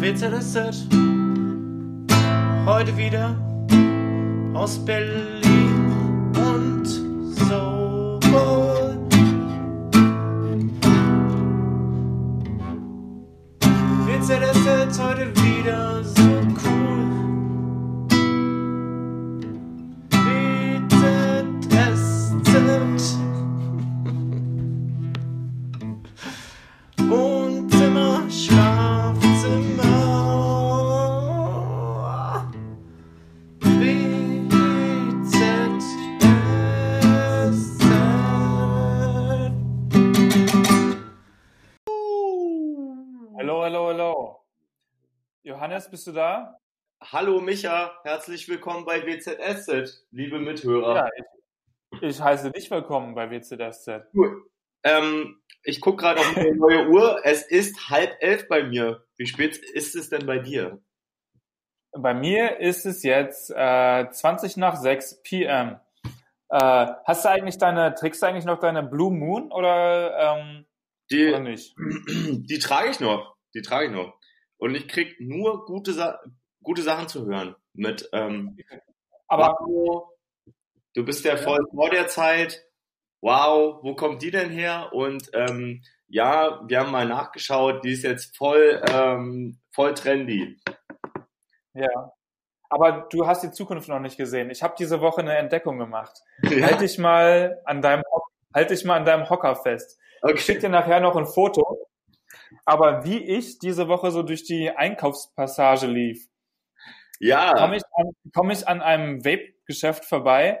WZSZ. Heute wieder aus Berlin Johannes, bist du da? Hallo Micha, herzlich willkommen bei WZSZ, liebe Mithörer. Ja, ich, ich heiße dich willkommen bei WZSZ. Cool. Ähm, ich gucke gerade auf meine neue Uhr. Es ist halb elf bei mir. Wie spät ist es denn bei dir? Bei mir ist es jetzt äh, 20 nach 6 p.m. Äh, hast du eigentlich deine, trägst du eigentlich noch deine Blue Moon oder, ähm, Die, oder nicht? die trage ich noch. Die trage ich noch. Und ich krieg nur gute, Sa gute Sachen zu hören. Mit ähm, Aber wow, du bist ja voll vor der Zeit. Wow, wo kommt die denn her? Und ähm, ja, wir haben mal nachgeschaut, die ist jetzt voll, ähm, voll trendy. ja. Aber du hast die Zukunft noch nicht gesehen. Ich habe diese Woche eine Entdeckung gemacht. Ja, Halt dich mal an deinem halt dich mal an deinem Hocker fest. Ich schicke okay. dir nachher noch ein Foto. Aber wie ich diese Woche so durch die Einkaufspassage lief, Ja, komme ich, an, komm ich an einem Vape-Geschäft vorbei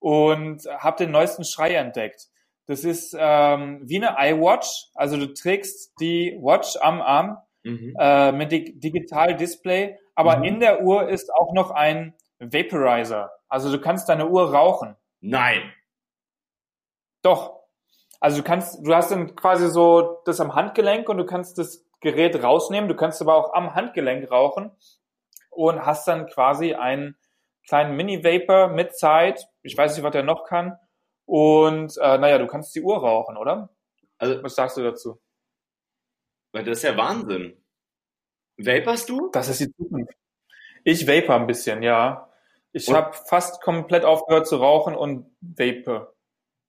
und habe den neuesten Schrei entdeckt. Das ist ähm, wie eine iWatch, also du trägst die Watch am Arm mhm. äh, mit Dig Digital Display, aber Mhm. in der Uhr ist auch noch ein Vaporizer. Also du kannst deine Uhr rauchen. nein. Doch. Also du kannst, du hast dann quasi so das am Handgelenk und du kannst das Gerät rausnehmen. Du kannst aber auch am Handgelenk rauchen und hast dann quasi einen kleinen Mini-Vapor mit Zeit. Ich weiß nicht, was der noch kann. Und äh, naja, du kannst die Uhr rauchen, oder? Also, Was sagst du dazu? das ist ja Wahnsinn. Vaperst du? Das ist die Zukunft. Ich vapor ein bisschen, ja. Ich habe fast komplett aufgehört zu rauchen und vape.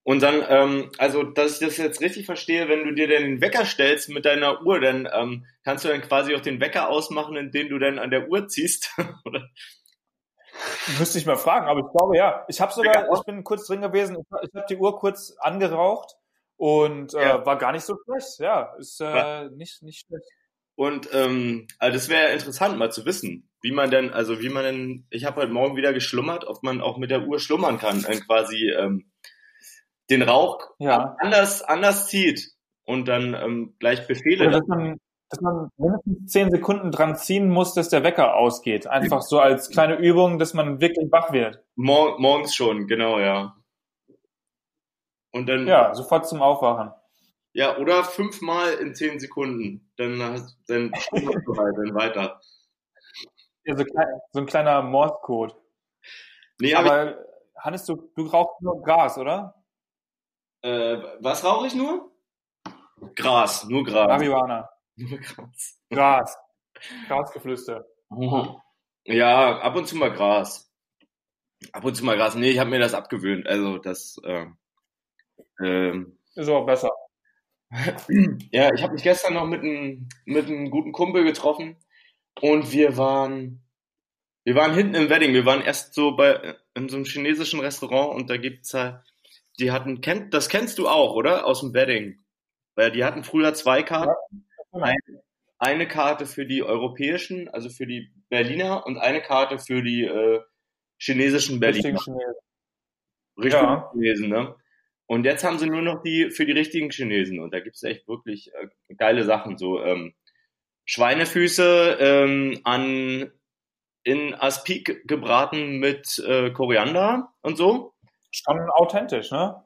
Und dann, ähm, also, dass ich das jetzt richtig verstehe, wenn du dir den Wecker stellst mit deiner Uhr, dann ähm, kannst du dann quasi auch den Wecker ausmachen, indem du dann an der Uhr ziehst. Oder? Müsste ich mal fragen, aber ich glaube ja. Ich habe sogar, ich bin kurz drin gewesen, ich, ich habe die Uhr kurz angeraucht und äh, Ja. war gar nicht so schlecht. Ja, ist äh, Ja. nicht nicht schlecht. Und ähm, also das wäre interessant mal zu wissen, wie man denn, also wie man denn, ich habe heute Morgen wieder geschlummert, ob man auch mit der Uhr schlummern kann, äh, quasi ähm, den Rauch Ja. anders, anders zieht und dann ähm, gleich Befehle. Oder dass man, dass man mindestens zehn Sekunden dran ziehen muss, dass der Wecker ausgeht. Einfach so als kleine Übung, dass man wirklich wach wird. Mor morgens schon, genau, ja. Und dann, Ja, sofort zum Aufwachen. ja, oder fünfmal in zehn Sekunden. Dann, hast- dann dann weiter. Ja, so, klein, so ein kleiner Morse-Code. Nee, aber Aber Hannes, du, du rauchst nur Gras, oder? Äh, was rauche ich nur? Gras, nur Gras. Marihuana. Nur Gras. Gras. Grasgeflüster. Ja, ab und zu mal Gras. Ab und zu mal Gras. Nee, ich habe mir das abgewöhnt. Also das, äh, ähm, Ist auch besser. ja, ich habe mich gestern noch mit einem mit einem guten Kumpel getroffen und wir waren wir waren hinten im Wedding. Wir waren erst so bei in so einem chinesischen Restaurant und da gibt's halt die hatten kennt das kennst du auch, oder? Aus dem Wedding. Weil die hatten früher zwei Karten. Ein, eine Karte für die europäischen, also für die Berliner und eine Karte für die äh, chinesischen Berliner. Richtigen Chinesen. Richtigen Ja. Chinesen, ne? Und jetzt haben sie nur noch die für die richtigen Chinesen und da gibt's echt wirklich äh, geile Sachen, so ähm, Schweinefüße ähm, an in Aspik gebraten mit äh, Koriander und so. Schon authentisch, ne?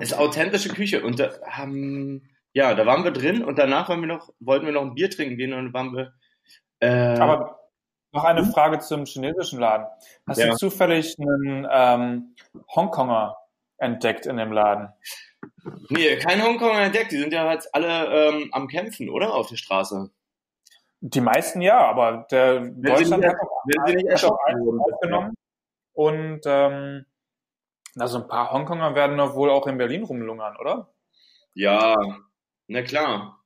ist authentische Küche und da haben ja, da waren wir drin und danach wir noch wollten wir noch ein Bier trinken gehen und dann waren wir äh, Aber noch eine Frage zum chinesischen Laden. Hast Ja. du zufällig einen ähm, Hongkonger entdeckt in dem Laden? nee, kein Hongkonger entdeckt, die sind ja jetzt alle ähm, am kämpfen, oder auf der Straße. Die meisten ja, aber der Wenn Deutschland nicht, hat auch, einen aufgenommen. Und ähm, also ein paar Hongkonger werden doch wohl auch in Berlin rumlungern, oder? Ja, na klar.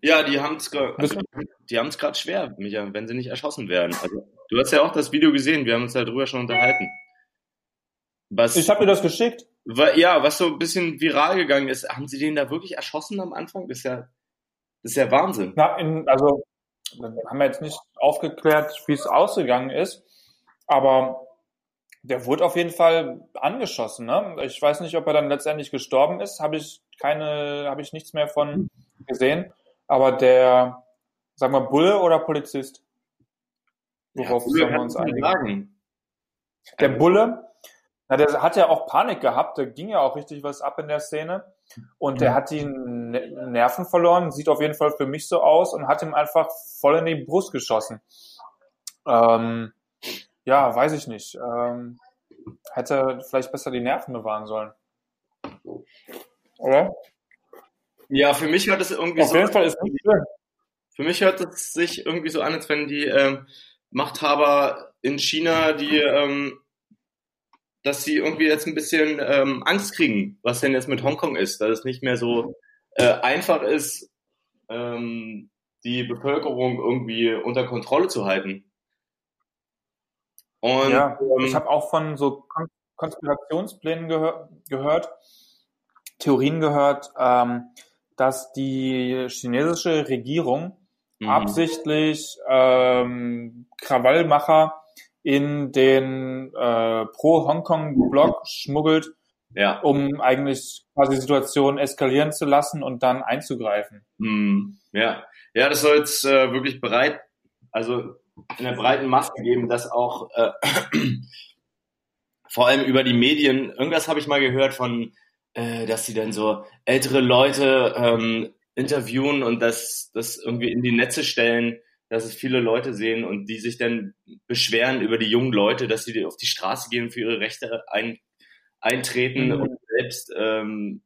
Ja, die haben es also, die haben es gerade schwer, Micha, wenn sie nicht erschossen werden. Also, du hast ja auch das Video gesehen, wir haben uns darüber schon unterhalten. Was, Ich habe dir das geschickt. wa- ja, was so ein bisschen viral gegangen ist, haben sie den da wirklich erschossen am Anfang? Das ist ja, das ist ja Wahnsinn. Na, in, also haben wir jetzt nicht aufgeklärt, wie es ausgegangen ist, aber der wurde auf jeden Fall angeschossen. Ne? Ich weiß nicht, ob er dann letztendlich gestorben ist. Habe ich keine, habe ich nichts mehr von gesehen. Aber der, sagen wir Bulle oder Polizist? Worauf Ja, sollen wir uns einigen? Der Bulle, na, der hat ja auch Panik gehabt, da ging ja auch richtig was ab in der Szene. Und der hat die Ne- Nerven verloren, sieht auf jeden Fall für mich so aus und hat ihm einfach voll in die Brust geschossen. Ähm, ja, weiß ich nicht. Ähm, hätte vielleicht besser die Nerven bewahren sollen. Oder? Ja, für mich hört es irgendwie Auf so jeden Fall ist nicht schön. Für mich hört es sich irgendwie so an, als wenn die ähm, Machthaber in China, die, ähm, dass sie irgendwie jetzt ein bisschen ähm, Angst kriegen, was denn jetzt mit Hongkong ist, dass es nicht mehr so äh, einfach ist, ähm, die Bevölkerung irgendwie unter Kontrolle zu halten. Und Ja, ähm, ich habe auch von so Kon Konspirationsplänen gehör gehört, Theorien gehört, ähm, dass die chinesische Regierung mhm. absichtlich ähm, Krawallmacher in den äh, Pro-Hongkong-Block schmuggelt, ja, um eigentlich quasi die Situation eskalieren zu lassen und dann einzugreifen. Hm, ja, ja, das soll jetzt äh, wirklich bereit, also in der breiten Masse geben, dass auch äh, vor allem über die Medien, irgendwas habe ich mal gehört von, äh, dass sie dann so ältere Leute ähm, interviewen und das, das irgendwie in die Netze stellen, dass es viele Leute sehen und die sich dann beschweren über die jungen Leute, dass sie auf die Straße gehen, für ihre Rechte ein, eintreten Mhm. und selbst ähm,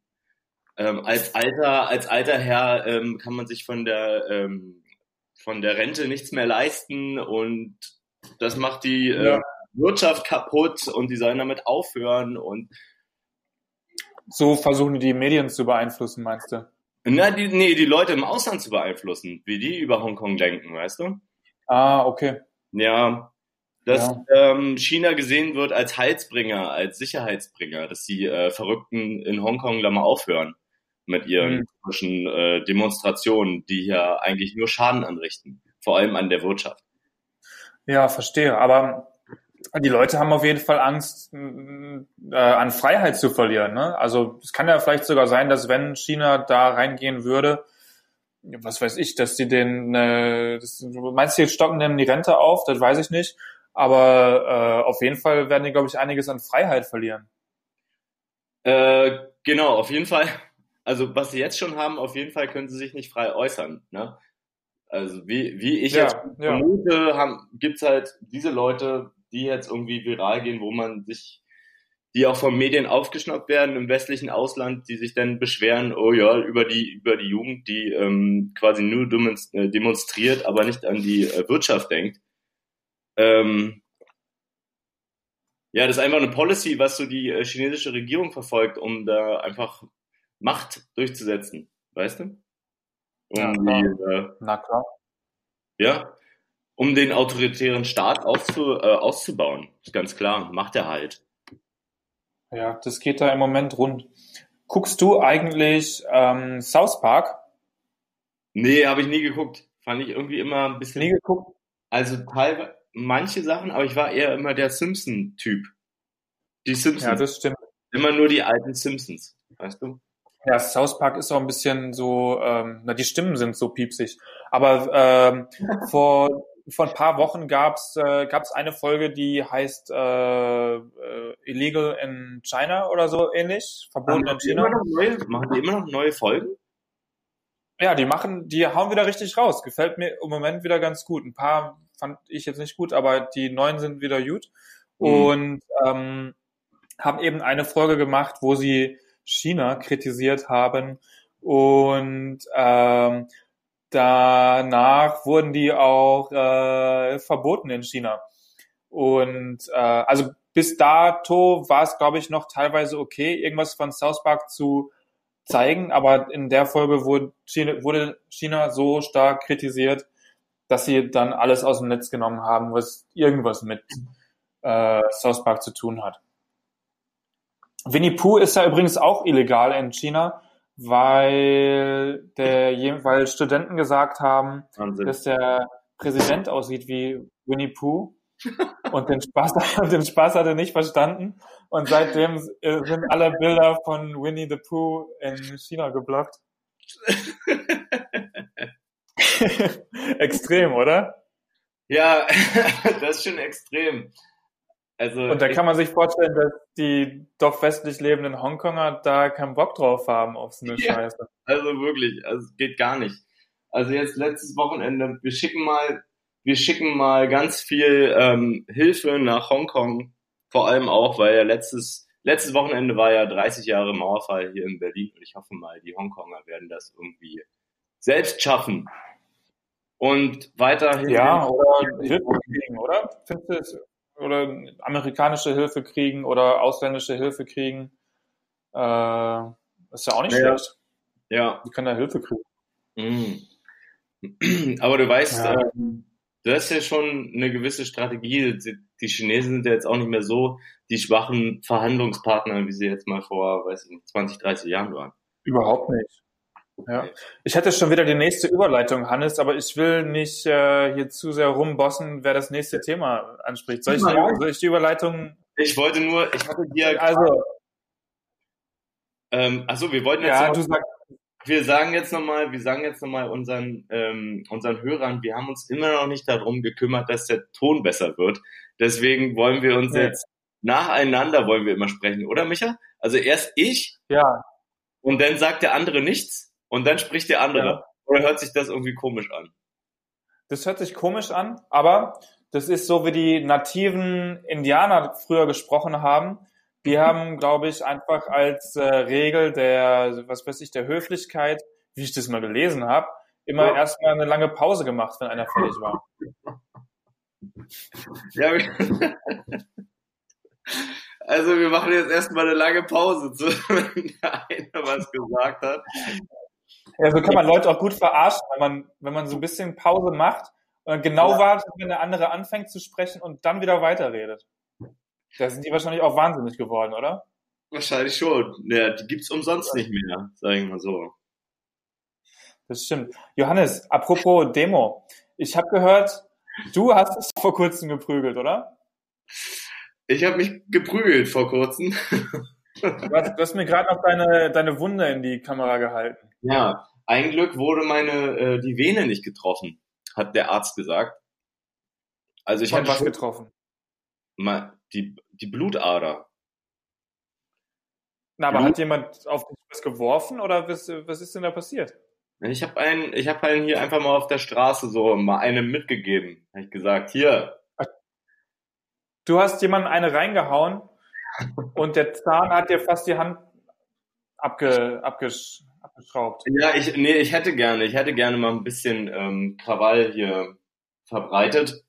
ähm, als alter als alter Herr ähm, kann man sich von der ähm, von der Rente nichts mehr leisten und das macht die äh, Ja. Wirtschaft kaputt und die sollen damit aufhören und So versuchen die Medien zu beeinflussen, meinst du? na die nee die Leute im Ausland zu beeinflussen, wie die über Hongkong denken, weißt du? Ah, okay. Ja, dass Ja. Ähm, China gesehen wird als Heilsbringer, als Sicherheitsbringer, dass die äh, Verrückten in Hongkong da mal aufhören mit ihren Mhm. komischen äh, Demonstrationen, die hier eigentlich nur Schaden anrichten, vor allem an der Wirtschaft. Ja, verstehe. Aber die Leute haben auf jeden Fall Angst, äh, an Freiheit zu verlieren. Ne? Also es kann ja vielleicht sogar sein, dass wenn China da reingehen würde, was weiß ich, dass die den, äh, das, du meinst die stocken denen die Rente auf? Das weiß ich nicht. Aber äh, auf jeden Fall werden die, glaube ich, einiges an Freiheit verlieren. Äh, genau, auf jeden Fall. Also was sie jetzt schon haben, auf jeden Fall können sie sich nicht frei äußern. Ne? Also wie, wie ich Ja, jetzt ja. vermute, haben, gibt's halt diese Leute, die jetzt irgendwie viral gehen, wo man sich, die auch von Medien aufgeschnappt werden im westlichen Ausland, die sich dann beschweren, oh ja, über die, über die Jugend, die ähm, quasi nur äh, demonstriert, aber nicht an die äh, Wirtschaft denkt. Ähm, ja, das ist einfach eine Policy, was so die äh, chinesische Regierung verfolgt, um da einfach Macht durchzusetzen, weißt du? Um Ja, die, äh, Na klar. ja, um den autoritären Staat auszu, äh, auszubauen. Ist ganz klar, macht er halt. Ja, das geht da im Moment rund. Guckst du eigentlich ähm, South Park? Nee, habe ich nie geguckt. Fand ich irgendwie immer ein bisschen. Nie geguckt? Also teilweise manche Sachen, aber ich war eher immer der Simpson-Typ. Die Ja, Simpsons. das stimmt. immer nur die alten Simpsons, weißt du? Ja, South Park ist auch ein bisschen so, ähm, na, die Stimmen sind so piepsig. Aber ähm, vor, vor ein paar Wochen gab's äh, gab's eine Folge, die heißt äh, äh, Illegal in China oder so ähnlich, verboten in China. neue, machen die immer noch neue Folgen? Ja, die machen, die hauen wieder richtig raus. Gefällt mir im Moment wieder ganz gut. Ein paar fand ich jetzt nicht gut, aber die neuen sind wieder gut. Mhm. Und ähm, haben eben eine Folge gemacht, wo sie China kritisiert haben und ähm, danach wurden die auch äh, verboten in China. Und äh, also bis dato war es, glaube ich, noch teilweise okay, irgendwas von South Park zu zeigen, aber in der Folge wurde China, wurde China so stark kritisiert, dass sie dann alles aus dem Netz genommen haben, was irgendwas mit äh, South Park zu tun hat. Winnie Pooh ist ja übrigens auch illegal in China, weil der, weil Studenten gesagt haben, Wahnsinn. dass der Präsident aussieht wie Winnie Pooh und den Spaß, den Spaß hat er nicht verstanden und seitdem sind alle Bilder von Winnie the Pooh in China geblockt. Extrem, oder? Ja, das ist schon extrem. Also Und da kann man sich vorstellen, dass die doch westlich lebenden Hongkonger da keinen Bock drauf haben auf so eine Ja. Scheiße. Also wirklich, also es geht gar nicht. Also jetzt letztes Wochenende, wir schicken mal, wir schicken mal ganz viel ähm, Hilfe nach Hongkong, vor allem auch, weil ja letztes letztes Wochenende war ja 30 Jahre Mauerfall hier in Berlin und ich hoffe mal, die Hongkonger werden das irgendwie selbst schaffen. Und weiterhin Ja, oder oder? Findest du es? Oder amerikanische Hilfe kriegen oder ausländische Hilfe kriegen. Äh, ist ja auch nicht Ja. schlecht. ja, Die können da Hilfe kriegen. Mhm. Aber du weißt, Ja. ähm, du hast ja schon eine gewisse Strategie. Die- Die Chinesen sind ja jetzt auch nicht mehr so die schwachen Verhandlungspartner, wie sie jetzt mal vor, weiß ich nicht, 20, 30 Jahren waren. Überhaupt nicht. Ja. Ich hätte schon wieder die nächste Überleitung, Hannes, aber ich will nicht äh, hier zu sehr rumbossen, wer das nächste Thema anspricht. Soll ich, soll ich die Überleitung? Ich wollte nur, ich hatte dir, Also, ähm, achso, wir wollten jetzt, ja, noch, du sagst, wir sagen jetzt nochmal, wir sagen jetzt nochmal unseren, ähm, unseren Hörern, wir haben uns immer noch nicht darum gekümmert, dass der Ton besser wird. Deswegen wollen wir uns Nee. jetzt nacheinander wollen wir immer sprechen, oder Micha? Also erst ich ja, und dann sagt der andere nichts und dann spricht der andere. Ja. Oder hört sich das irgendwie komisch an? das hört sich komisch an, aber das ist so, wie die nativen Indianer früher gesprochen haben. Die haben, glaube ich, einfach als äh, Regel der, was weiß ich, der Höflichkeit, wie ich das mal gelesen habe, immer Ja. erstmal eine lange Pause gemacht, wenn einer fertig war. Ja, wir- also wir machen jetzt erstmal eine lange Pause, zu, wenn der eine was gesagt hat. Ja, so kann man Leute auch gut verarschen, wenn man, wenn man so ein bisschen Pause macht und dann genau Ja. wartet, wenn der andere anfängt zu sprechen und dann wieder weiterredet. Da sind die wahrscheinlich auch wahnsinnig geworden, oder? Wahrscheinlich schon. Ja, die gibt's umsonst nicht mehr, sagen wir mal so. Das stimmt. Johannes, apropos Demo. Ich habe gehört, du hast es vor kurzem geprügelt, oder? Ich habe mich geprügelt vor kurzem. Du hast, du hast mir gerade noch deine, deine Wunde in die Kamera gehalten. Ja, ein Glück wurde meine äh, die Vene nicht getroffen, hat der Arzt gesagt. Also ich Von hatte was schon getroffen? mal die die Blutader. Na, aber Blut? hat jemand auf dich was geworfen oder was, was ist denn da passiert? Ich habe einen, ich habe einen hier einfach mal auf der Straße so mal einem mitgegeben. Hab ich gesagt, hier, Du hast jemanden eine reingehauen und der Zahn hat dir fast die Hand abge, abgesch, abgeschraubt. Ja, ich, nee, ich hätte gerne, ich hätte gerne mal ein bisschen ähm, Krawall hier verbreitet.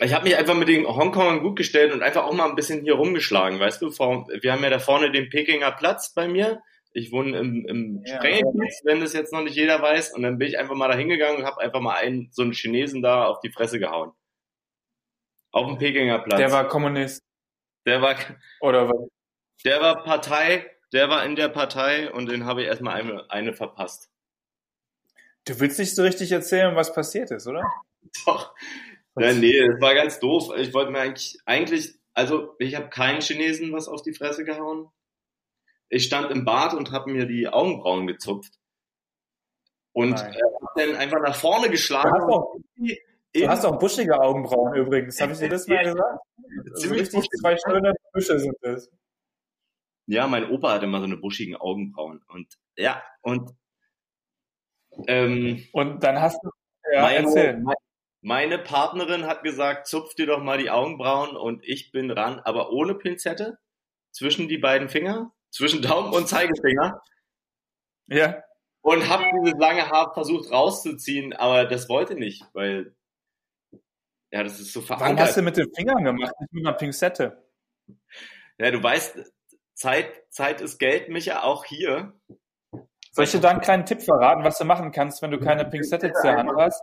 Ich habe mich einfach mit den Hongkongern gut gestellt und einfach auch mal ein bisschen hier rumgeschlagen, weißt du? Vor, wir haben ja da vorne den Pekinger Platz bei mir. Ich wohne im, im Ja. Sprengelkiez, wenn das jetzt noch nicht jeder weiß. Und dann bin ich einfach mal da hingegangen und habe einfach mal einen, so einen Chinesen da auf die Fresse gehauen. Auf dem Pekinger Platz. Der war Kommunist. der war, Oder was? der war Partei, der war in der Partei und den habe ich erstmal eine, eine verpasst. Du willst nicht so richtig erzählen, was passiert ist, oder? Doch. Ja, nee, das war ganz doof. Ich wollte mir eigentlich, eigentlich, also ich habe keinen Chinesen was auf die Fresse gehauen. Ich stand im Bad und habe mir die Augenbrauen gezupft. Und Nein. äh, dann einfach nach vorne Du geschlagen. hast auch, du hast auch buschige Augenbrauen übrigens. Habe ich dir das mal gesagt? Ziemlich richtig buschig. zwei schöne Büsche sind das. Ja, mein Opa hatte immer so eine buschigen Augenbrauen. Und ja, und ähm, Und dann hast du, ja, meine, erzähl. meine Partnerin hat gesagt, zupf dir doch mal die Augenbrauen und ich bin ran, aber ohne Pinzette, zwischen die beiden Finger, zwischen Daumen und Zeigefinger. Ja. und habe dieses lange Haar versucht rauszuziehen, aber das wollte nicht, weil ja, das ist so Warum verankert. hast du mit den Fingern gemacht, nicht mit einer Pinzette? Ja, du weißt, Zeit, Zeit ist Geld, Micha, auch hier. Soll ich dir da einen kleinen Tipp verraten, was du machen kannst, wenn du keine Pinzette zur Hand hast?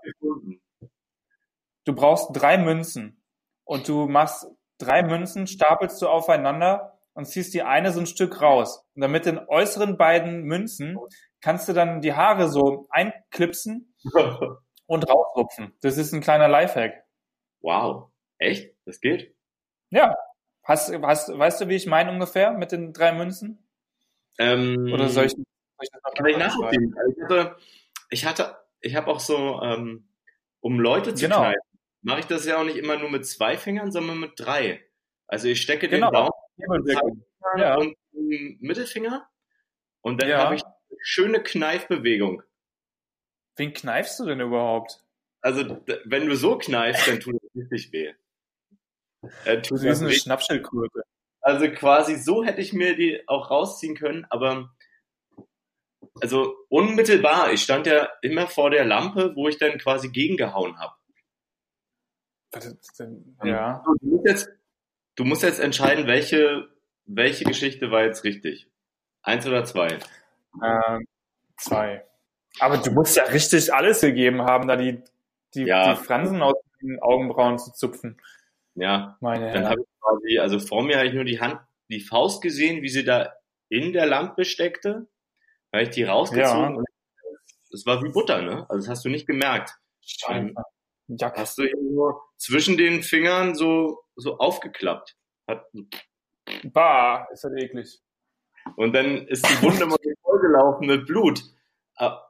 Du brauchst drei Münzen und du machst drei Münzen, stapelst du aufeinander und ziehst die eine so ein Stück raus. Und dann mit den äußeren beiden Münzen kannst du dann die Haare so einklipsen und rausrupfen. Das ist ein kleiner Lifehack. wow, echt? Das geht? Ja. Hast, hast, weißt du, wie ich meine ungefähr mit den drei Münzen? Ähm, Oder soll ich, soll ich das noch Kann ich nachvollziehen. Also Ich hatte, ich hatte, ich habe auch so, ähm, um Leute zu Genau. kneifen, mache ich das ja auch nicht immer nur mit zwei Fingern, sondern mit drei. Also ich stecke Genau. den Daumen Hebelwirkung. Ja. und den Mittelfinger und dann Ja. habe ich eine schöne Kneifbewegung. Wen kneifst du denn überhaupt? Also wenn du so kneifst, dann tut es richtig weh. Äh, tut das eine. Schnappschildkröte. Also quasi so hätte ich mir die auch rausziehen können, aber also unmittelbar. Ich stand ja immer vor der Lampe, wo ich dann quasi gegengehauen habe. Ist denn- Ja. Du musst jetzt, du musst jetzt entscheiden, welche, welche Geschichte war jetzt richtig. Eins oder zwei. Ähm, zwei. Aber du musst ja richtig alles gegeben haben, da die, die, Ja. die Fransen aus den Augenbrauen zu zupfen. Ja, Meine dann habe ich quasi, also vor mir habe ich nur die Hand, die Faust gesehen, wie sie da in der Lampe steckte. Da habe ich die rausgezogen Ja. und es war wie Butter, ne? Also das hast du nicht gemerkt. Scheiße. Jack. Hast du eben nur zwischen den Fingern so, so aufgeklappt. Hat, Bah, ist das eklig. und dann ist die Wunde mal vollgelaufen mit Blut. Ah,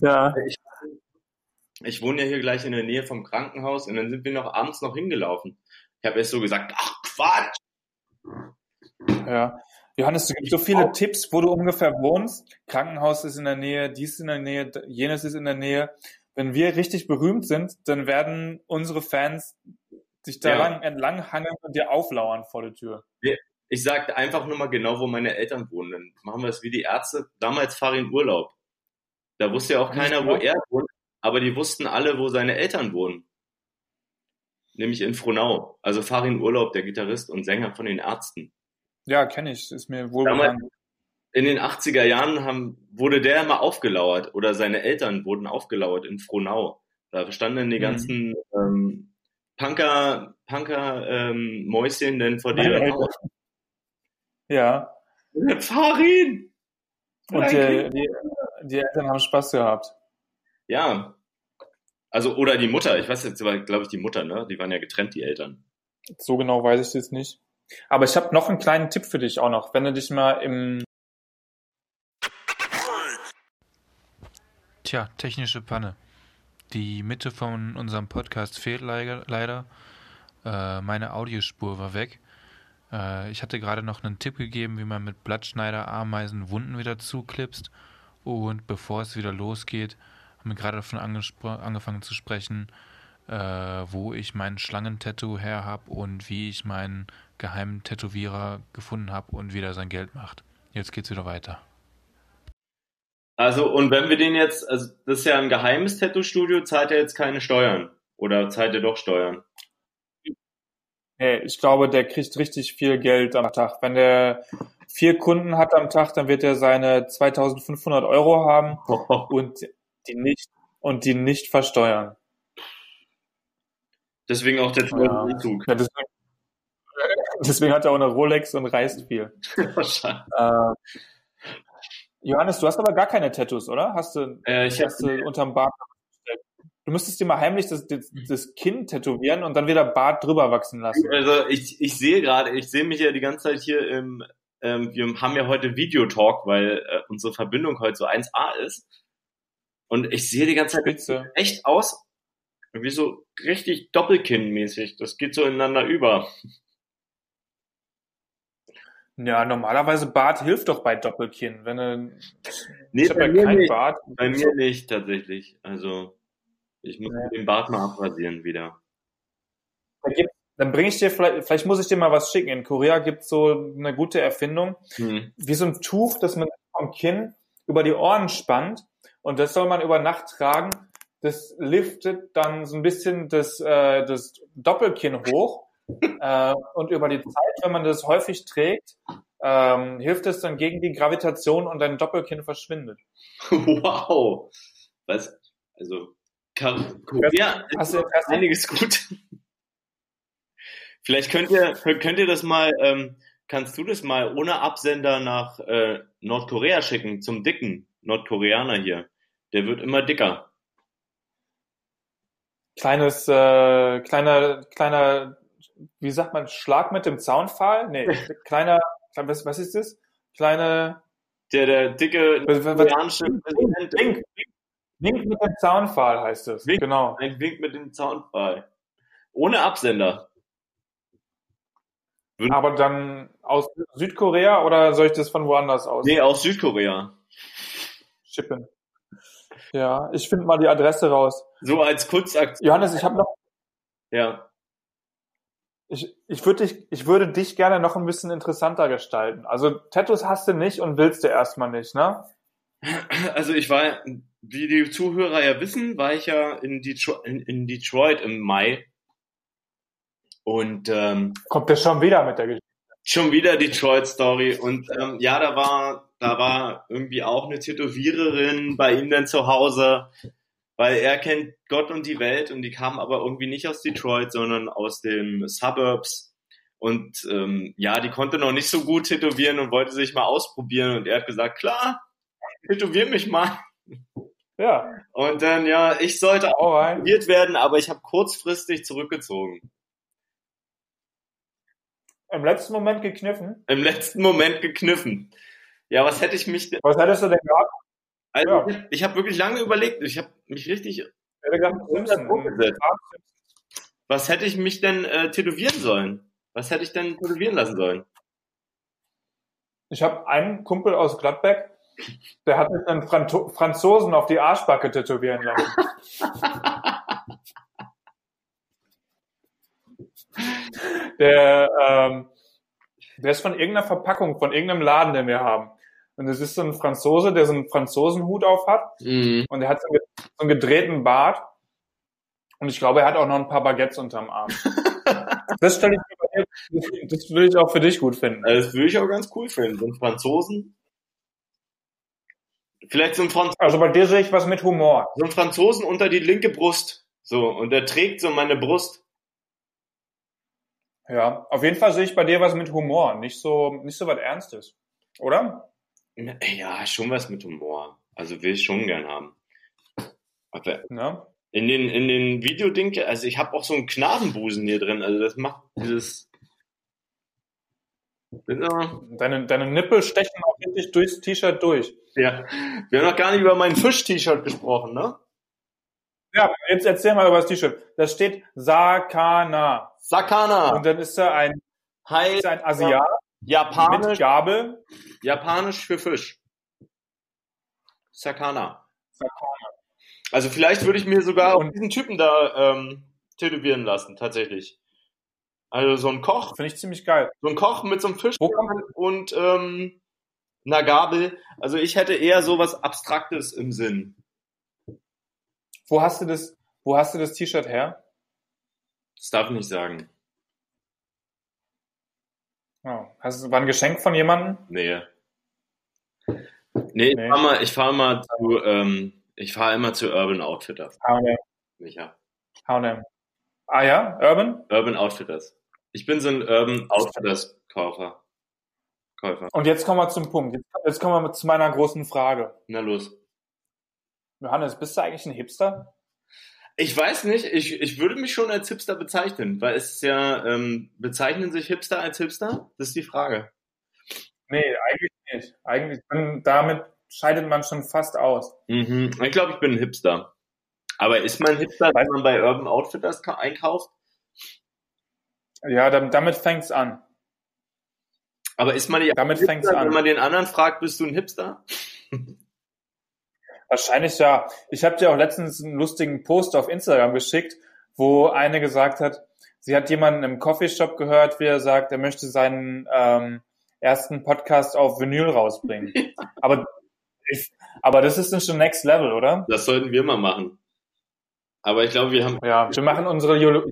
Ja. Ich, ich wohne ja hier gleich in der Nähe vom Krankenhaus und dann sind wir noch abends noch hingelaufen. Ich habe erst so gesagt, ach Quatsch. Ja. Johannes, du gibst so viele Tipps, wo du ungefähr wohnst. Krankenhaus ist in der Nähe, dies ist in der Nähe, jenes ist in der Nähe. Wenn wir richtig berühmt sind, dann werden unsere Fans sich da Ja. lang, entlang hangeln und dir auflauern vor der Tür. Ich sagte einfach nur mal genau, wo meine Eltern wohnen. Dann machen wir es wie die Ärzte. Damals fahr in Urlaub. Da wusste ja auch keiner, wo genau. er wohnt, aber die wussten alle, wo seine Eltern wohnen. Nämlich in Frohnau. Also Farin Urlaub, der Gitarrist und Sänger von den Ärzten. Ja, kenne ich, ist mir wohl Damals- bekannt. in den 80er Jahren haben, wurde der immer aufgelauert oder seine Eltern wurden aufgelauert in Frohnau. Da standen die Mhm. ganzen ähm, Punker, Punker ähm, Mäuschen denn vor dir. Ja. Farin! Und die, die, die Eltern haben Spaß gehabt. Ja. Also, oder die Mutter, ich weiß jetzt aber, glaube ich, die Mutter, ne? Die waren ja getrennt, die Eltern. So genau weiß ich jetzt nicht. Aber ich habe noch einen kleinen Tipp für dich auch noch. Wenn du dich mal im Tja, technische Panne. Die Mitte von unserem Podcast fehlt leider. leider. Äh, meine Audiospur war weg. Äh, ich hatte gerade noch einen Tipp gegeben, wie man mit Blattschneider Ameisen Wunden wieder zuklipst. Und bevor es wieder losgeht, haben wir gerade davon angefangen zu sprechen, äh, wo ich mein Schlangentattoo her habe und wie ich meinen geheimen Tätowierer gefunden habe und wieder sein Geld macht. Jetzt geht's wieder weiter. Also, und wenn wir den jetzt, also das ist ja ein geheimes Tattoo-Studio, zahlt er jetzt keine Steuern. Oder zahlt er doch Steuern? Hey, ich glaube, der kriegt richtig viel Geld am Tag. Wenn der vier Kunden hat am Tag, dann wird er seine 2500 Euro haben und die nicht, und die nicht versteuern. Deswegen auch der teure Ja. Anzug. Ja, deswegen, deswegen hat er auch eine Rolex und reist viel. Äh, Johannes, du hast aber gar keine Tattoos, oder? Hast du, Äh, ich hast du unterm Bart? Du müsstest dir mal heimlich das, das, das Kinn tätowieren und dann wieder Bart drüber wachsen lassen. also ich, ich sehe gerade, ich sehe mich ja die ganze Zeit hier im, ähm, wir haben ja heute Videotalk, weil äh, unsere Verbindung heute so 1A ist. Und ich sehe die ganze Zeit Spitze. echt aus, wie so richtig Doppelkinn-mäßig. Das geht so ineinander über. Ja, normalerweise Bart hilft doch bei Doppelkinn. Wenn du, Nee, ich habe bei ja mir keinen nicht. Bart. Bei mir nicht tatsächlich. Also ich muss Nee. den Bart mal abrasieren wieder. Dann bringe ich dir vielleicht, vielleicht muss ich dir mal was schicken. In Korea gibt's so eine gute Erfindung, Hm. wie so ein Tuch, das man vom Kinn über die Ohren spannt und das soll man über Nacht tragen. Das liftet dann so ein bisschen das, äh, das Doppelkinn hoch äh, und über die Zeit, wenn man das häufig trägt, ähm, hilft es dann gegen die Gravitation und dein Doppelkinn verschwindet. Wow. Was? Also, Ka- Korea Hast ist du Interesse? einiges gut. Vielleicht könnt ihr, könnt ihr das mal, ähm, kannst du das mal ohne Absender nach äh, Nordkorea schicken, zum dicken Nordkoreaner hier. Der wird immer dicker. Kleines, äh, kleiner, kleiner, wie sagt man, Schlag mit dem Zaunpfahl? Nee, kleiner, was, was ist das? Kleine, Der, der dicke was, was, koreanische Präsident. Wink, Wink mit dem Zaunpfahl heißt es. Wink. Genau. Ein Wink mit dem Zaunpfahl. Ohne Absender. Aber dann aus Südkorea oder soll ich das von woanders aus Nee, aus Südkorea. Schippen? Ja, ich finde mal die Adresse raus. So als Kurzaktion. Johannes, ich habe noch, Ja. ich, ich würde dich, ich würde dich gerne noch ein bisschen interessanter gestalten. Also Tattoos hast du nicht und willst du erstmal nicht, ne? Also ich war, wie die Zuhörer ja wissen, war ich ja in, Detro in, in Detroit im Mai. Und ähm, Kommt der schon wieder mit der Geschichte? Schon wieder Detroit Story. Und ähm, ja, da war, da war irgendwie auch eine Tätowiererin bei ihm dann zu Hause, weil er kennt Gott und die Welt und die kam aber irgendwie nicht aus Detroit, sondern aus den Suburbs. Und ähm, ja, die konnte noch nicht so gut tätowieren und wollte sich mal ausprobieren. Und er hat gesagt, klar, tätowier mich mal. Ja, Und dann, ja, ich sollte auch tätowiert werden, aber ich habe kurzfristig zurückgezogen. Im letzten Moment gekniffen. Im letzten Moment gekniffen. Ja, was hätte ich mich denn... Was hättest du denn gehabt? Also, Ja. ich, ich habe wirklich lange überlegt. Ich habe mich richtig... Gedacht. Was hätte ich mich denn äh, tätowieren sollen? Was hätte ich denn tätowieren lassen sollen? Ich habe einen Kumpel aus Gladbeck, der hat einen Franzosen auf die Arschbacke tätowieren lassen. der, ähm, der ist von irgendeiner Verpackung, von irgendeinem Laden, den wir haben. Und es ist so ein Franzose, der so einen Franzosenhut auf hat Mhm. und er hat so einen, einen gedrehten Bart. Und ich glaube, er hat auch noch ein paar Baguettes unterm Arm. Das stelle ich mir das- würde ich auch für dich gut finden. Das würde ich auch ganz cool finden. So ein Franzosen. Vielleicht so ein, Franz Also bei dir sehe ich was mit Humor. so ein Franzosen unter die linke Brust. So, und der trägt so meine Brust. Ja, auf jeden Fall sehe ich bei dir was mit Humor, nicht so, nicht so was Ernstes. Oder? Ja, schon was mit Humor. Also will ich schon gern haben. Aber Ne? in den, in den Videoding, also ich habe auch so einen Knabenbusen hier drin. Also das macht dieses. Ja, Deine, deine Nippel stechen auch richtig durchs T-Shirt durch. Ja. Wir haben noch gar nicht über mein Fisch-T-Shirt gesprochen, ne? Ja, jetzt erzähl mal über das T-Shirt. Da steht Sakana. Sakana. Und dann ist da ein, Hi. ist ein Asiat mit Japanisch. Gabel. Japanisch für Fisch. Sakana. Also vielleicht würde ich mir sogar Und- diesen Typen da ähm, tätowieren lassen, tatsächlich. Also so ein Koch, Finde ich ziemlich geil. so ein Koch mit so einem Fisch und ähm, einer Gabel. Also ich hätte eher sowas Abstraktes im Sinn. Wo hast du das, wo hast du das T-Shirt her? Das darf ich nicht sagen. Oh, hast, du- war ein Geschenk von jemandem? Nee. Nee, ich Nee. fahr mal, ich fahr mal zu, ähm, ich fahre immer zu Urban Outfitters. H&M. Micha. H&M. Ah ja, Urban? Urban Outfitters. Ich bin so ein Urban Outfitters Käufer. Käufer. Und jetzt kommen wir zum Punkt. Jetzt, jetzt kommen wir zu meiner großen Frage. Na los. Johannes, bist du eigentlich ein Hipster? Ich weiß nicht, ich, ich würde mich schon als Hipster bezeichnen, weil es ist ja, ähm, bezeichnen sich Hipster als Hipster? Das ist die Frage. Nee, eigentlich nicht. Eigentlich, damit scheidet man schon fast aus. Mhm. Ich glaube, ich bin ein Hipster. Aber ist man Hipster, wenn man bei Urban Outfitters ka- einkauft? Ja, damit, damit fängt's an. Aber ist man nicht Damit Hipster, fängt's an. wenn man den anderen fragt, bist du ein Hipster? Wahrscheinlich ja. Ich habe dir auch letztens einen lustigen Post auf Instagram geschickt, wo eine gesagt hat, sie hat jemanden im Coffeeshop gehört, wie er sagt, er möchte seinen ähm, ersten Podcast auf Vinyl rausbringen. Aber Ich, aber das ist dann schon Next Level, oder? Das sollten wir mal machen. Aber ich glaube, wir haben. Ja, wir machen unsere, Ju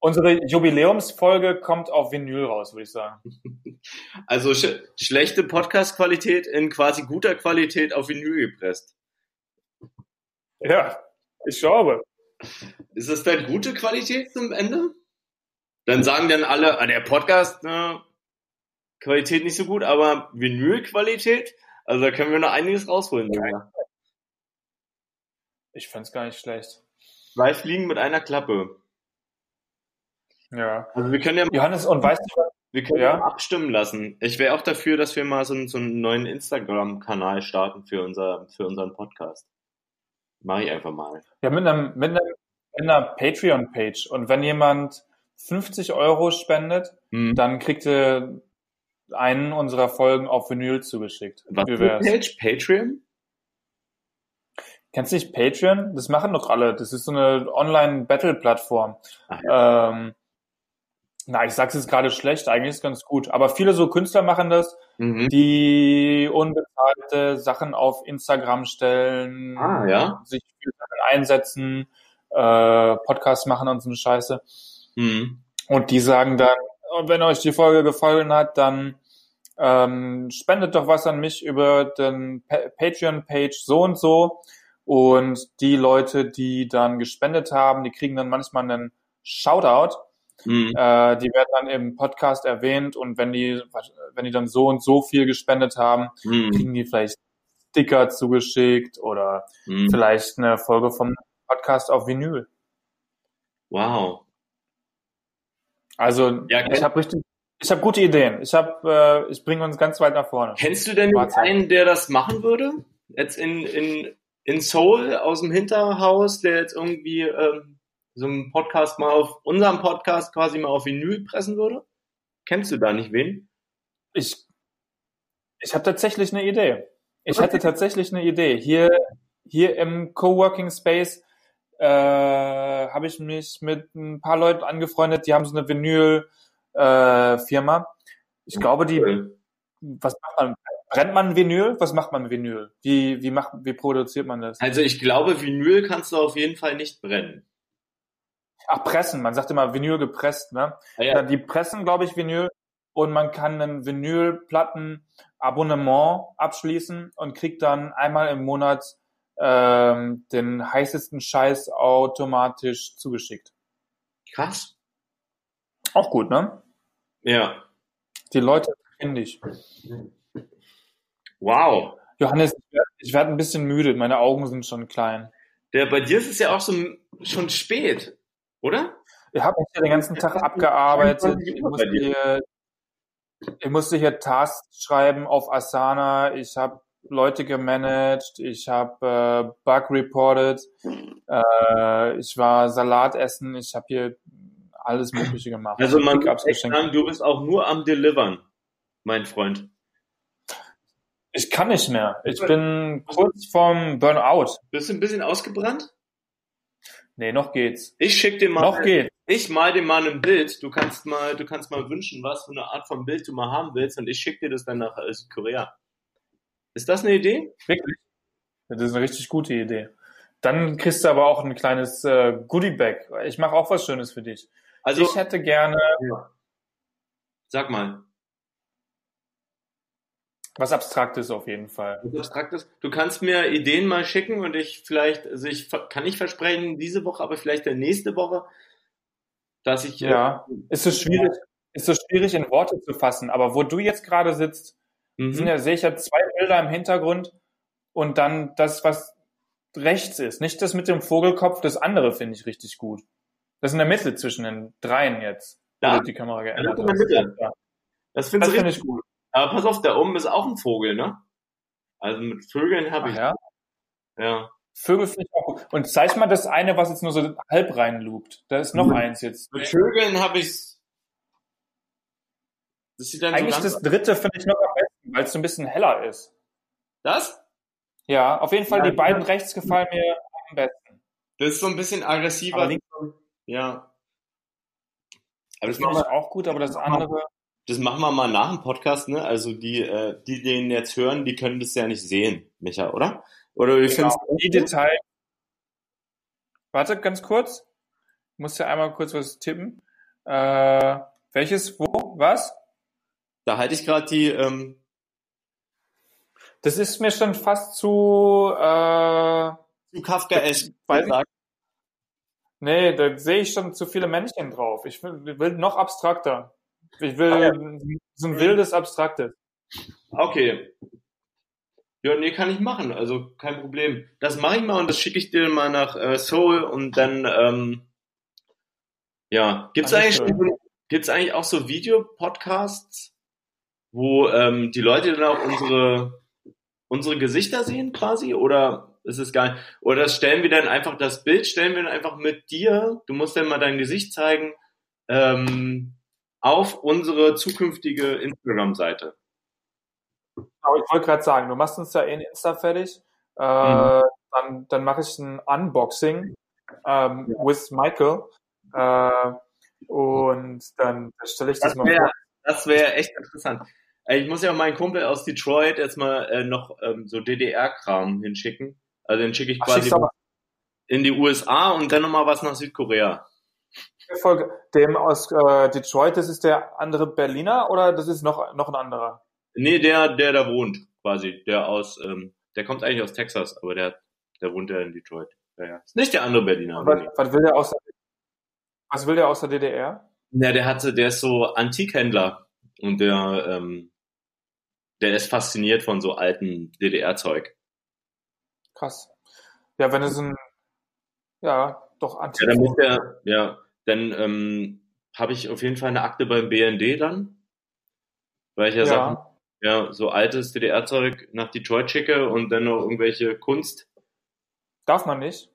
unsere Jubiläumsfolge kommt auf Vinyl raus, würde ich sagen. Also sch schlechte Podcast-Qualität in quasi guter Qualität auf Vinyl gepresst. Ja, ich glaube. Ist das dann gute Qualität zum Ende? Dann sagen dann alle, ah, der Podcast, äh, Qualität nicht so gut, aber Vinylqualität, also da können wir noch einiges rausholen. Ja. Ich fand's gar nicht schlecht. Zwei Fliegen mit einer Klappe. Ja. Also wir können ja Johannes, und weißt du, wir können Ja. abstimmen lassen. Ich wäre auch dafür, dass wir mal so, einen- so einen neuen Instagram-Kanal starten für, unser, für unseren Podcast. Mach ich einfach mal. ja, mit einem, mit einem, mit einer Patreon-Page. Und wenn jemand 50 Euro spendet, Hm. dann kriegt er einen unserer Folgen auf Vinyl zugeschickt. Was Wie für wär's? Page? Patreon? Kennst du nicht Patreon? Das machen doch alle. Das ist so eine Online-Battle-Plattform. Ach Ähm, na, ich sag's jetzt gerade schlecht, eigentlich ist es ganz gut. Aber viele so Künstler machen das, Mhm. die unbezahlte Sachen auf Instagram stellen, Ah, ja. sich für Sachen einsetzen, äh, Podcasts machen und so eine Scheiße. Mhm. Und die sagen dann, "Oh, wenn euch die Folge gefallen hat, dann ähm, spendet doch was an mich über den Pa- Patreon-Page so und so. Und die Leute, die dann gespendet haben, die kriegen dann manchmal einen Shoutout. Mhm. Äh, die werden dann im Podcast erwähnt und wenn die, wenn die dann so und so viel gespendet haben, Mhm. kriegen die vielleicht Sticker zugeschickt oder Mhm. vielleicht eine Folge vom Podcast auf Vinyl. Wow. Also Ja, ich habe richtig, ich habe gute Ideen. Ich habe, äh, ich bringe uns ganz weit nach vorne. Kennst du denn Warte. einen, der das machen würde? Jetzt in, in, in Seoul aus dem Hinterhaus, der jetzt irgendwie ähm, so einen Podcast mal auf, unserem Podcast quasi mal auf Vinyl pressen würde? Kennst du da nicht wen? Ich, ich habe tatsächlich eine Idee. Ich hatte tatsächlich eine Idee. Hier, hier im Coworking Space äh, habe ich mich mit ein paar Leuten angefreundet, die haben so eine Vinyl-Firma. Äh, Firma. ich glaube, die, was macht man? Brennt man Vinyl? Was macht man Vinyl? Wie, wie macht, wie produziert man das? Also ich glaube, Vinyl kannst du auf jeden Fall nicht brennen. Ach, pressen. Man sagt immer Vinyl gepresst, ne? Ah, Ja, die pressen, glaube ich, Vinyl und man kann ein Vinylplatten-Abonnement abschließen und kriegt dann einmal im Monat ähm, den heißesten Scheiß automatisch zugeschickt. Krass. Auch gut, ne? Ja. Die Leute finde ich. Wow. Johannes, ich werd- werde ein bisschen müde, meine Augen sind schon klein. Der, bei dir ist es ja auch so schon spät, oder? Ich habe mich hier den ganzen Tag abgearbeitet. 21 Ich musste hier, ich musste hier Tasks schreiben auf Asana. Ich habe Leute gemanagt. Ich habe äh, Bug reported. Äh, ich war Salat essen. Ich habe hier alles Mögliche gemacht. Also man geschenkt. sagen, du bist auch nur am Delivern, mein Freund. Ich kann nicht mehr. Ich bin kurz vorm Burnout. Bist du ein bisschen ausgebrannt? Nee, noch geht's. Ich schick dir mal, Noch geht's. ich mal dir mal ein Bild. Du kannst mal, du kannst mal wünschen, was für eine Art von Bild du mal haben willst und ich schick dir das dann nach äh, Südkorea. Ist das eine Idee? Wirklich? Das ist eine richtig gute Idee. Dann kriegst du aber auch ein kleines äh, Goodie-Bag. Ich mache auch was Schönes für dich. Also, ich hätte gerne sag mal, was Abstraktes auf jeden Fall. was Abstraktes. Du kannst mir Ideen mal schicken und ich vielleicht, also ich kann nicht versprechen diese Woche, aber vielleicht der nächste Woche, dass ich, äh, Ja, ist so schwierig, ist so schwierig in Worte zu fassen. Aber wo du jetzt gerade sitzt, mhm. sind ja, sehe ich ja zwei Bilder im Hintergrund und dann das, was rechts ist. Nicht das mit dem Vogelkopf, das andere finde ich richtig gut. Das in der Mitte zwischen den dreien jetzt. Da? Du die Kamera geändert. Ja, das finde richtig. ich gut. Aber pass auf, da oben ist auch ein Vogel, ne? Also mit Vögeln habe ich, ja? ja. Vögel finde ich auch gut. Und zeig mal das eine, was jetzt nur so halb reinlugt. Da ist noch Mhm. eins jetzt. Mit Vögeln habe ich Das sieht dann Eigentlich so das dritte finde ich noch am besten, weil es so ein bisschen heller ist. Das? Ja, auf jeden Fall Ja, die beiden rechts gefallen mir am besten. Das ist so ein bisschen aggressiver. Aber ja. Aber das finde machen ich auch gut, aber das andere. Das machen wir mal nach dem Podcast, ne? Also die, äh, die den jetzt hören, die können das ja nicht sehen, Micha, oder? Oder wie Genau, findest die Detail. Warte, ganz kurz. Ich muss ja einmal kurz was tippen. Äh, welches, wo, was? Da halte ich gerade die, ähm, Das ist mir schon fast zu, äh, zu Kafka-esk. Ich- nee, da sehe ich schon zu viele Männchen drauf. Ich will, will noch abstrakter. Ich will Ah, ja. so ein wildes Abstraktes. Okay. Ja, nee, kann ich machen. Also kein Problem. Das mache ich mal und das schicke ich dir mal nach äh, Seoul und dann, ähm, ja, gibt's Alles eigentlich, gibt's eigentlich auch so Videopodcasts, wo ähm, die Leute dann auch unsere unsere Gesichter sehen quasi oder ist es gar nicht? Oder stellen wir dann einfach das Bild stellen wir dann einfach mit dir. Du musst dann mal dein Gesicht zeigen ähm, auf unsere zukünftige Instagram-Seite. Aber ich wollte gerade sagen, du machst uns ja eh in Insta fertig. Äh, Mhm. Dann, dann mache ich ein Unboxing ähm, with Michael. Äh, und dann stelle ich das, Das mal vor. wäre das wär echt interessant. Ich muss ja auch meinen Kumpel aus Detroit jetzt mal äh, noch ähm, so DDR-Kram hinschicken. Also den schicke ich Ach, quasi aber in die USA und dann nochmal was nach Südkorea. Folge. Dem aus äh, Detroit, das ist der andere Berliner oder das ist noch, noch ein anderer? Nee, der, der da wohnt, quasi. Der aus, ähm, der kommt eigentlich aus Texas, aber der, der wohnt ja in Detroit. Ja, ja. Ist nicht der andere Berliner. Was, was will der aus der, was will der aus der DDR? Ja, der hatte, der ist so Antikhändler und der, ähm, der ist fasziniert von so alten DDR-Zeug. Krass. Ja, wenn es ein, ja, doch Ja, antik. dann muss der, ja, dann ähm, habe ich auf jeden Fall eine Akte beim BND dann, weil ich ja, Sachen, ja, ja, so altes DDR-Zeug nach Detroit schicke und dann noch irgendwelche Kunst darf man nicht.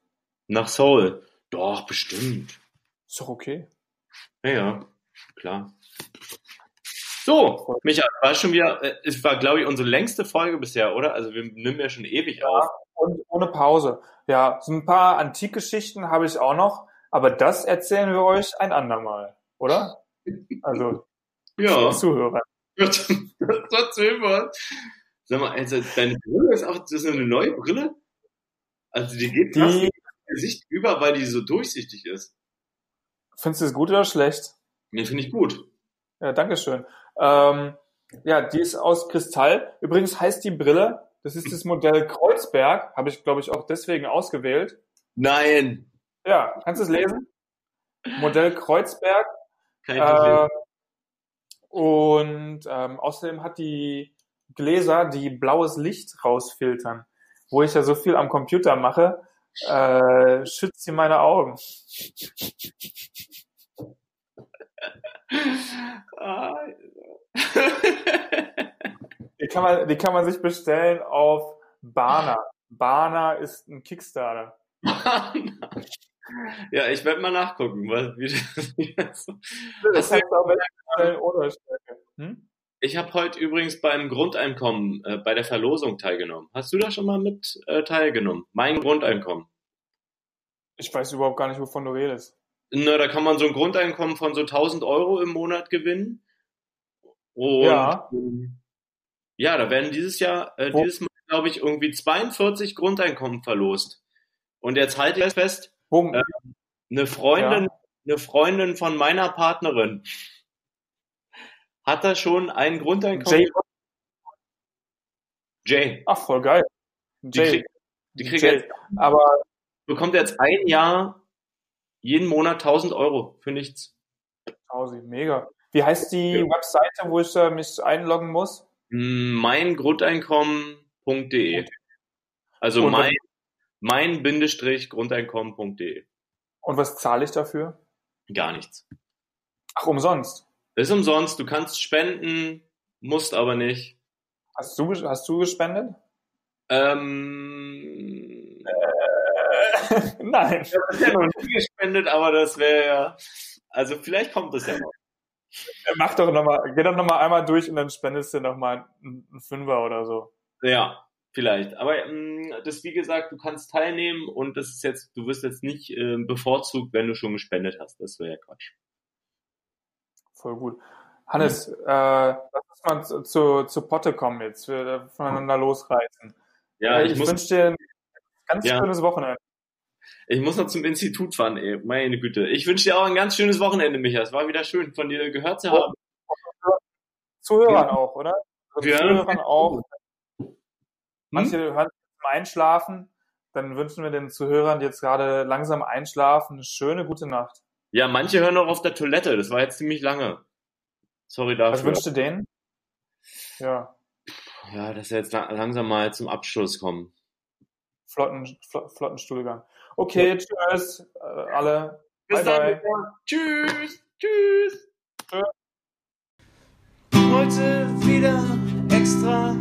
nach Seoul. Doch, bestimmt. Ist doch okay. Ja, ja, klar. So, Micha, war schon wieder, äh, es war, glaube ich, unsere längste Folge bisher, oder? Also wir nehmen ja schon ewig auf. Und ohne Pause. Ja, so ein paar Antikgeschichten habe ich auch noch, aber das erzählen wir euch ein andermal, oder? Also, Ja, Zuhörer. das erzählen wir. Sag mal, also deine Brille ist auch, das ist eine neue Brille? Also die geht fast Die, Gesicht über, weil die so durchsichtig ist. findest du es gut oder schlecht? Nee, finde ich gut. Ja, Dankeschön. Ähm, ja, die ist aus Kristall. Übrigens heißt die Brille, das ist das Modell Kreuzberg, habe ich, glaube ich, auch deswegen ausgewählt. Nein, Ja, kannst du es lesen? Modell Kreuzberg. nicht lesen. Äh, und ähm, außerdem hat die Gläser, die blaues Licht rausfiltern. Wo ich ja so viel am Computer mache, äh, schützt sie meine Augen. Die kann man, die kann man sich bestellen auf Bana. Bana ist ein Kickstarter. Ja, ich werde mal nachgucken, was, wie das, wie das Das heißt auch bestellen ohne Stärke. Hm? Ich habe heute übrigens beim Grundeinkommen äh, bei der Verlosung teilgenommen. Hast du da schon mal mit äh, teilgenommen? Mein Grundeinkommen. Ich weiß überhaupt gar nicht, wovon du redest. Na, da kann man so ein Grundeinkommen von so 1000 Euro im Monat gewinnen. Und Ja. ja, da werden dieses Jahr, äh, dieses Mal, glaube ich, irgendwie 42 Grundeinkommen verlost. Und jetzt halte ich fest, Wo, Äh, eine Freundin, Ja. eine Freundin von meiner Partnerin hat da schon ein Grundeinkommen. Jay, Jay. ach, voll geil. Die Jay, die kriegt Jay. jetzt, Aber bekommt jetzt ein Jahr jeden Monat 1000 Euro für nichts. Tausi, mega. Wie heißt die Ja. Webseite, wo ich äh, mich einloggen muss? Meingrundeinkommen.de. Also Und mein, mein-grundeinkommen.de. Und was zahle ich dafür? Gar nichts. Ach, umsonst. Ist umsonst, du kannst spenden, musst aber nicht. Hast du, hast du gespendet? Ähm, Nein. Ich habe ja noch nie gespendet, aber das wäre ja. Also vielleicht kommt das ja noch. Mach doch nochmal, geh doch nochmal einmal durch und dann spendest du nochmal einen Fünfer oder so. Ja, vielleicht. Aber ähm, das wie gesagt, du kannst teilnehmen und das ist jetzt, du wirst jetzt nicht ähm, bevorzugt, wenn du schon gespendet hast. Das wäre ja Quatsch. Voll gut. Hannes, äh, lass uns mal zu, zu, Potte kommen jetzt, wir voneinander losreißen. Ja, Äh, ich, ich muss, wünsche dir ein ganz Ja. schönes Wochenende. ich muss noch zum Institut fahren, ey. Meine Güte. Ich wünsche dir auch ein ganz schönes Wochenende, Micha. Es war wieder schön, von dir gehört zu haben. Zuhörern auch, oder? Und Ja. Zuhörern auch. Hm? Manche hören zum Einschlafen. Dann wünschen wir den Zuhörern, die jetzt gerade langsam einschlafen, eine schöne gute Nacht. Ja, manche hören auch auf der Toilette. Das war jetzt ziemlich lange. Sorry Was dafür. wünschst du denen? Ja, Ja, dass wir jetzt la- langsam mal zum Abschluss kommen. flotten, fl- flotten Stuhlgang. Okay, tschüss, äh, alle. Bis Bye, dann. bye. Micha. Tschüss. Tschüss. Heute wieder extra